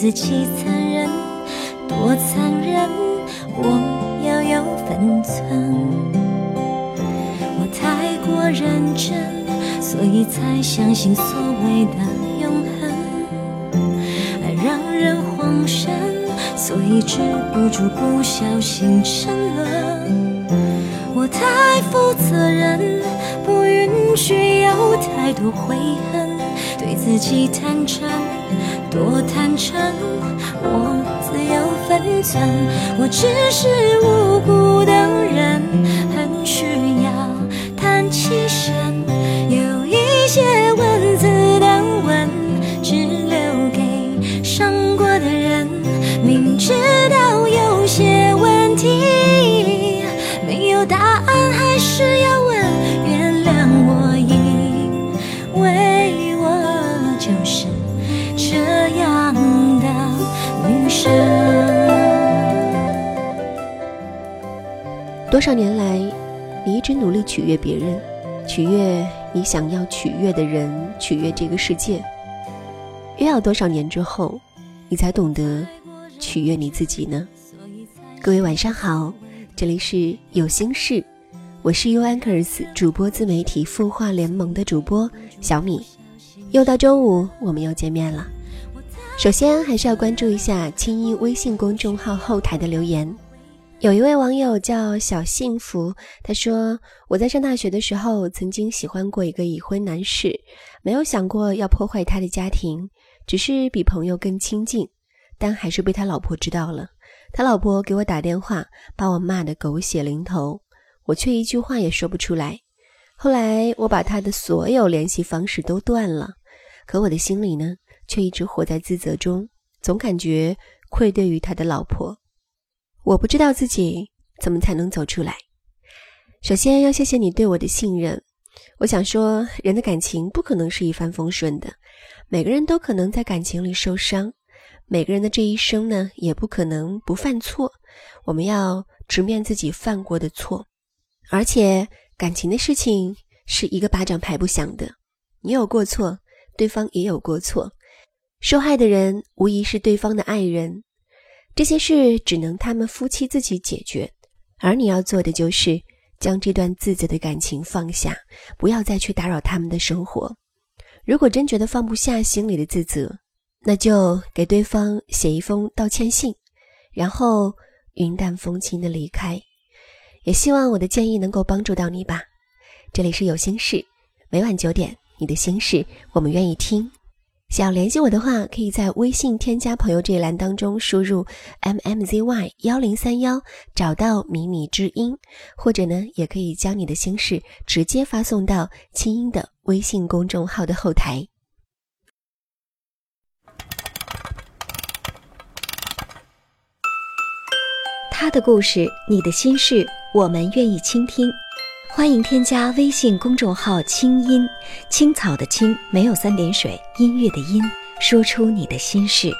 自己残忍，多残忍，我要有分寸。我太过认真，所以才相信所谓的永恒，爱让人慌神。所以止不住，不小心沉沦。我太负责任，不允许有太多悔恨。对自己坦诚，我坦诚，我自有分寸。我只是无辜的人，很需要叹气声。多少年来，你一直努力取悦别人，取悦你想要取悦的人，取悦这个世界。又要多少年之后，你才懂得？取悦你自己呢？各位晚上好，这里是有心事，我是 U Anchors 主播自媒体孵化联盟的主播小米。又到周五，我们又见面了。首先还是要关注一下青衣微信公众号后台的留言。有一位网友叫小幸福，他说：“我在上大学的时候曾经喜欢过一个已婚男士，没有想过要破坏他的家庭，只是比朋友更亲近。”但还是被他老婆知道了，他老婆给我打电话，把我骂得狗血淋头，我却一句话也说不出来。后来我把他的所有联系方式都断了，可我的心里呢，却一直活在自责中，总感觉愧对于他的老婆。我不知道自己怎么才能走出来。首先要谢谢你对我的信任。我想说，人的感情不可能是一帆风顺的，每个人都可能在感情里受伤。每个人的这一生呢，也不可能不犯错。我们要直面自己犯过的错，而且感情的事情是一个巴掌拍不响的。你有过错，对方也有过错，受害的人无疑是对方的爱人。这些事只能他们夫妻自己解决，而你要做的就是将这段自责的感情放下，不要再去打扰他们的生活。如果真觉得放不下心里的自责，那就给对方写一封道歉信，然后云淡风轻的离开。也希望我的建议能够帮助到你吧。这里是有心事，每晚九点，你的心事我们愿意听。想联系我的话，可以在微信添加朋友这一栏当中输入 m m z y 幺零三幺，找到米米之音，或者呢，也可以将你的心事直接发送到清音的微信公众号的后台。他的故事，你的心事，我们愿意倾听。欢迎添加微信公众号“清音青草”的青没有三点水，音乐的音，说出你的心事。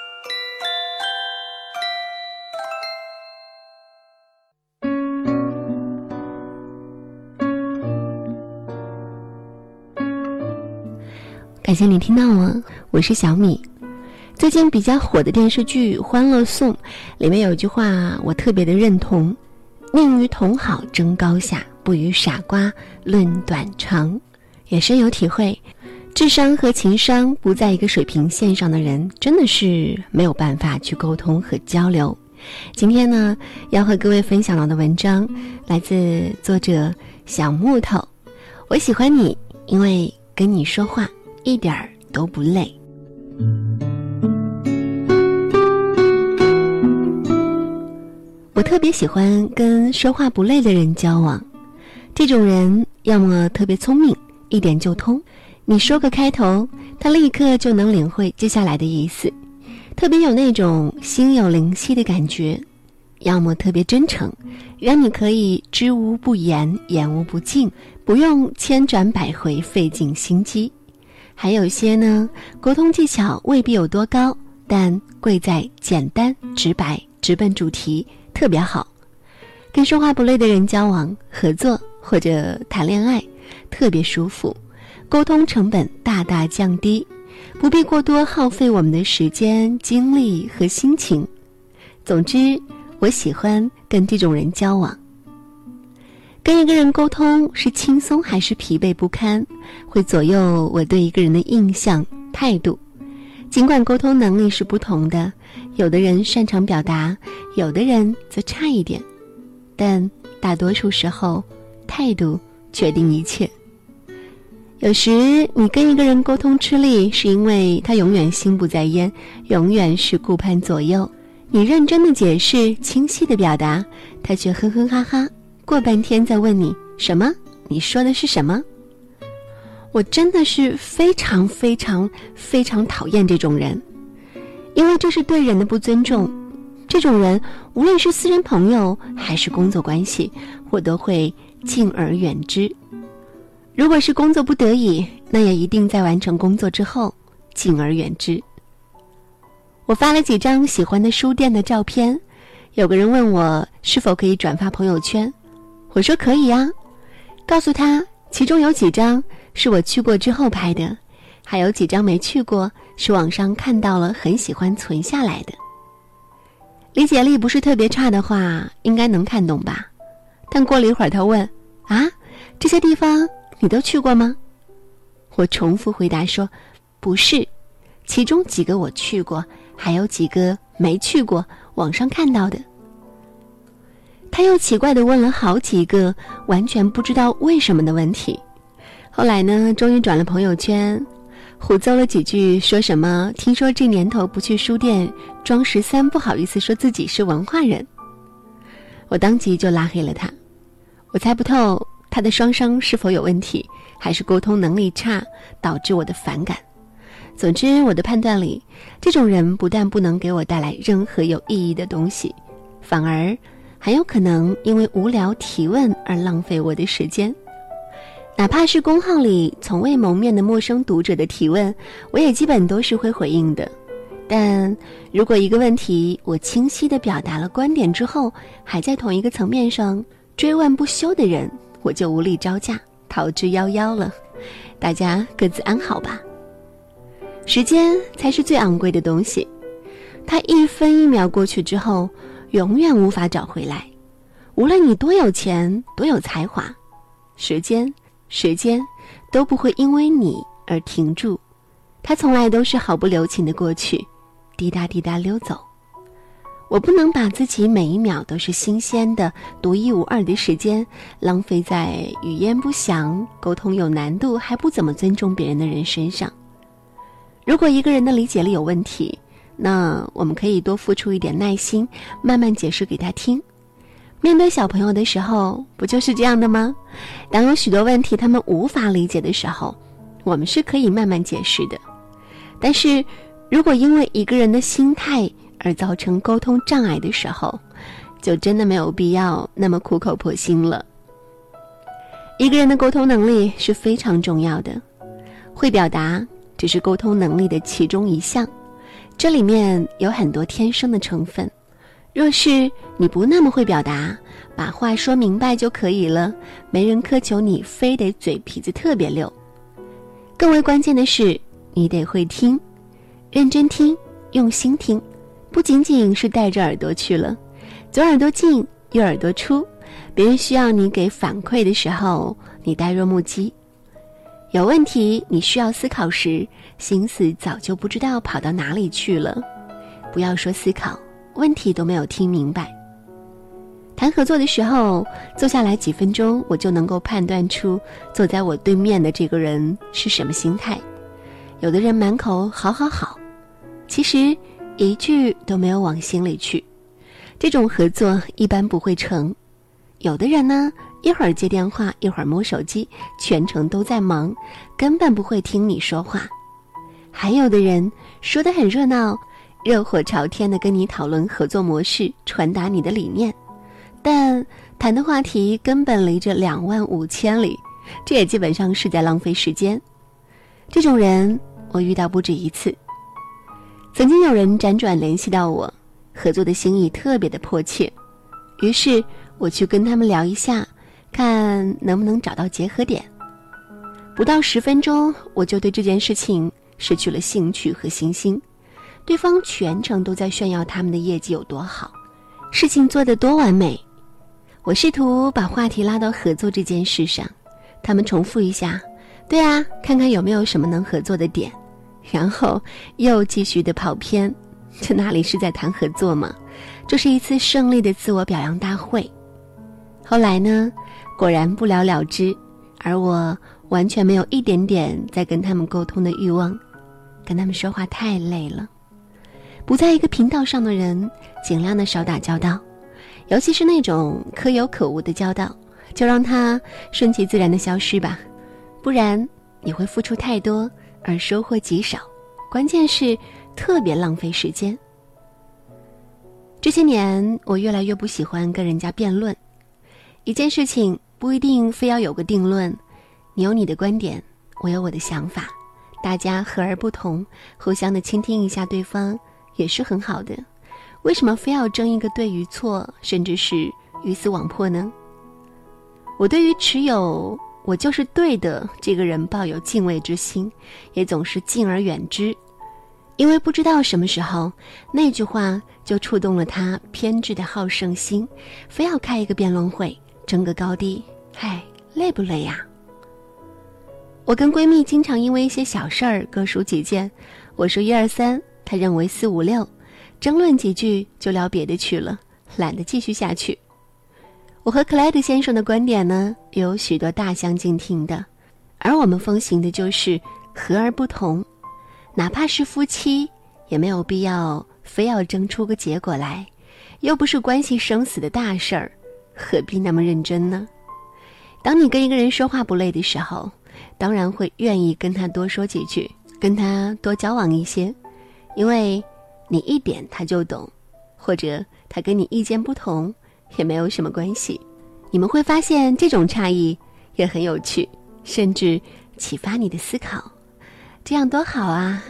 感谢你听到我，我是小米。最近比较火的电视剧《欢乐颂》，里面有句话我特别的认同：“宁与同好争高下，不与傻瓜论短长。”也深有体会。智商和情商不在一个水平线上的人，真的是没有办法去沟通和交流。今天呢，要和各位分享到的文章来自作者小木头。我喜欢你，因为跟你说话一点儿都不累。我特别喜欢跟说话不累的人交往，这种人要么特别聪明，一点就通。你说个开头，他立刻就能领会接下来的意思，特别有那种心有灵犀的感觉；要么特别真诚，让你可以知无不言，言无不尽，不用千转百回费尽心机。还有些呢，沟通技巧未必有多高，但贵在简单直白，直奔主题，特别好。跟说话不累的人交往、合作或者谈恋爱，特别舒服。沟通成本大大降低，不必过多耗费我们的时间、精力和心情。总之，我喜欢跟这种人交往。跟一个人沟通是轻松还是疲惫不堪，会左右我对一个人的印象、态度。尽管沟通能力是不同的，有的人擅长表达，有的人则差一点，但大多数时候，态度决定一切。有时你跟一个人沟通吃力，是因为他永远心不在焉，永远是顾盼左右。你认真的解释，清晰的表达，他却哼哼哈哈，过半天再问你什么？你说的是什么？我真的是非常非常非常讨厌这种人，因为这是对人的不尊重。这种人，无论是私人朋友还是工作关系，我都会敬而远之。如果是工作不得已，那也一定在完成工作之后，敬而远之。我发了几张喜欢的书店的照片，有个人问我是否可以转发朋友圈，我说可以啊，告诉他其中有几张是我去过之后拍的，还有几张没去过，是网上看到了很喜欢存下来的。理解力不是特别差的话，应该能看懂吧？但过了一会儿，他问：“啊，这些地方？”你都去过吗？我重复回答说：“不是，其中几个我去过，还有几个没去过，网上看到的。”他又奇怪的问了好几个完全不知道为什么的问题。后来呢，终于转了朋友圈，胡诌了几句，说什么：“听说这年头不去书店装十三，不好意思说自己是文化人。”我当即就拉黑了他。我猜不透。他的双商是否有问题，还是沟通能力差导致我的反感？总之，我的判断里，这种人不但不能给我带来任何有意义的东西，反而很有可能因为无聊提问而浪费我的时间。哪怕是公号里从未谋面的陌生读者的提问，我也基本都是会回应的。但如果一个问题我清晰地表达了观点之后，还在同一个层面上追问不休的人，我就无力招架，逃之夭夭了。大家各自安好吧。时间才是最昂贵的东西，它一分一秒过去之后，永远无法找回来。无论你多有钱、多有才华，时间，时间都不会因为你而停住。它从来都是毫不留情的过去，滴答滴答溜走。我不能把自己每一秒都是新鲜的、独一无二的时间浪费在语言不详、沟通有难度、还不怎么尊重别人的人身上。如果一个人的理解力有问题，那我们可以多付出一点耐心，慢慢解释给他听。面对小朋友的时候，不就是这样的吗？当有许多问题他们无法理解的时候，我们是可以慢慢解释的。但是，如果因为一个人的心态，而造成沟通障碍的时候，就真的没有必要那么苦口婆心了。一个人的沟通能力是非常重要的，会表达只是沟通能力的其中一项，这里面有很多天生的成分。若是你不那么会表达，把话说明白就可以了，没人苛求你非得嘴皮子特别溜。更为关键的是，你得会听，认真听，用心听。不仅仅是带着耳朵去了，左耳朵进，右耳朵出。别人需要你给反馈的时候，你呆若木鸡。有问题你需要思考时，心思早就不知道跑到哪里去了。不要说思考，问题都没有听明白。谈合作的时候，坐下来几分钟，我就能够判断出坐在我对面的这个人是什么心态。有的人满口好好好，其实一句都没有往心里去，这种合作一般不会成。有的人呢，一会儿接电话，一会儿摸手机，全程都在忙，根本不会听你说话。还有的人说的很热闹，热火朝天的跟你讨论合作模式，传达你的理念。但谈的话题根本离着两万五千里，这也基本上是在浪费时间。这种人我遇到不止一次。曾经有人辗转联系到我，合作的心意特别的迫切，于是我去跟他们聊一下，看能不能找到结合点。不到十分钟，我就对这件事情失去了兴趣和信心。对方全程都在炫耀他们的业绩有多好，事情做得多完美。我试图把话题拉到合作这件事上，他们重复一下：“对啊，看看有没有什么能合作的点。”然后又继续的跑偏，这哪里是在谈合作吗？这是一次胜利的自我表扬大会。后来呢，果然不了了之，而我完全没有一点点在跟他们沟通的欲望，跟他们说话太累了。不在一个频道上的人，尽量的少打交道。尤其是那种可有可无的交道，就让它顺其自然的消失吧，不然你会付出太多而收获极少，关键是特别浪费时间。这些年，我越来越不喜欢跟人家辩论，一件事情不一定非要有个定论，你有你的观点，我有我的想法，大家和而不同，互相的倾听一下对方也是很好的。为什么非要争一个对与错，甚至是鱼死网破呢？我对于持有“我就是对的”这个人抱有敬畏之心，也总是敬而远之，因为不知道什么时候那句话就触动了他偏执的好胜心，非要开一个辩论会，争个高低。嗨，累不累呀？我跟闺蜜经常因为一些小事儿各抒己见，我说一二三，她认为四五六。争论几句就聊别的去了，懒得继续下去。我和克莱德先生的观点呢，有许多大相径庭的，而我们奉行的就是和而不同。哪怕是夫妻，也没有必要非要争出个结果来，又不是关系生死的大事儿，何必那么认真呢？当你跟一个人说话不累的时候，当然会愿意跟他多说几句，跟他多交往一些，因为。你一点他就懂，或者他跟你意见不同，也没有什么关系。你们会发现这种差异也很有趣，甚至启发你的思考，这样多好啊！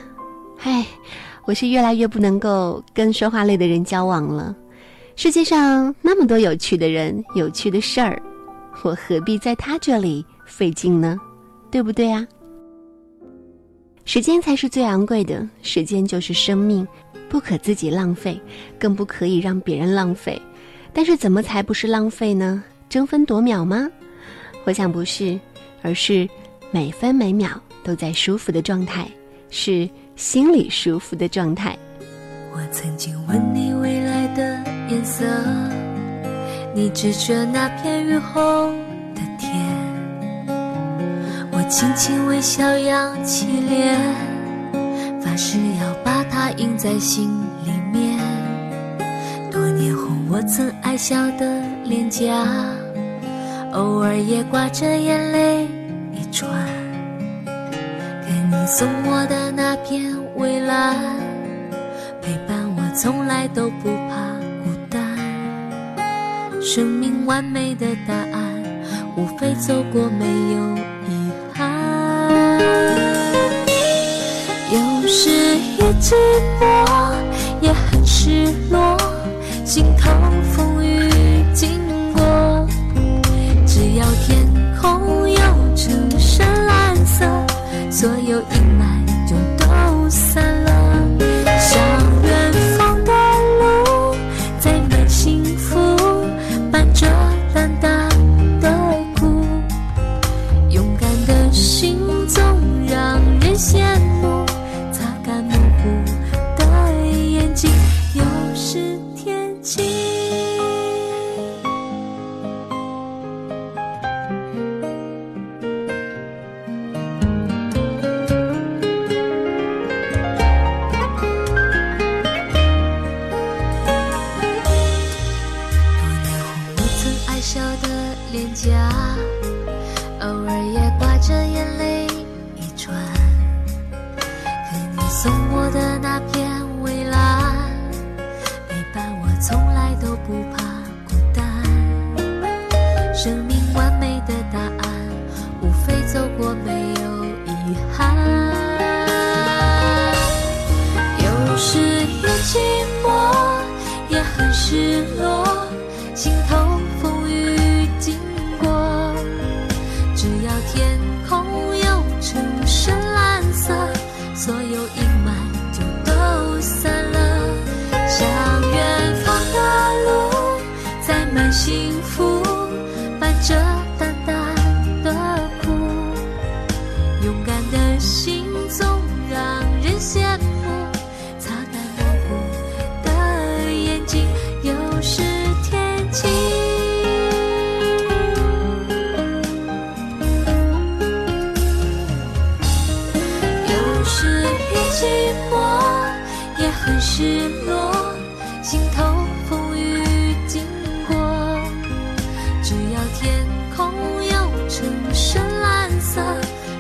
唉，我是越来越不能够跟说话累的人交往了。世界上那么多有趣的人、有趣的事儿，我何必在他这里费劲呢？对不对啊？时间才是最昂贵的，时间就是生命。不可自己浪费，更不可以让别人浪费。但是怎么才不是浪费呢？争分夺秒吗？我想不是，而是每分每秒都在舒服的状态，是心里舒服的状态。我曾经问你未来的颜色，你指着那片雨后的天。我轻轻微笑，扬起脸，发誓要把。它印在心里。我曾爱笑的脸颊，偶尔也挂着眼泪一串。给你送我的那片蔚蓝，陪伴我从来都不怕孤单。生命完美的答案，无非走过没有遗憾。有时也寂寞，也很失落，心头风满幸福伴着。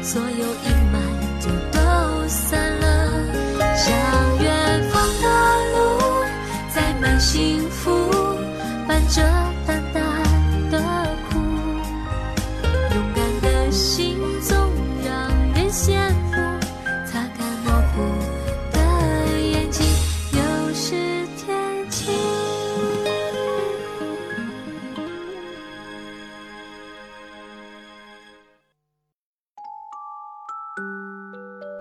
所有一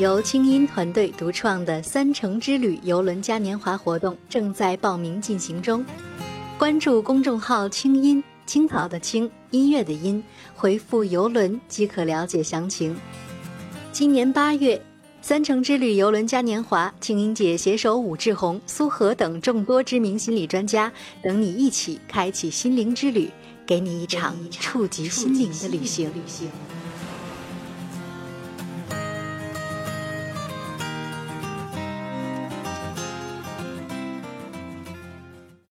由清音团队独创的“三城之旅”游轮嘉年华活动正在报名进行中，关注公众号“清音青草”的青音乐的音，回复“游轮”即可了解详情。今年八月，“三城之旅”游轮嘉年华，清音姐携手武志红、苏荷等众多知名心理专家，等你一起开启心灵之旅，给你一场触及心灵的旅行。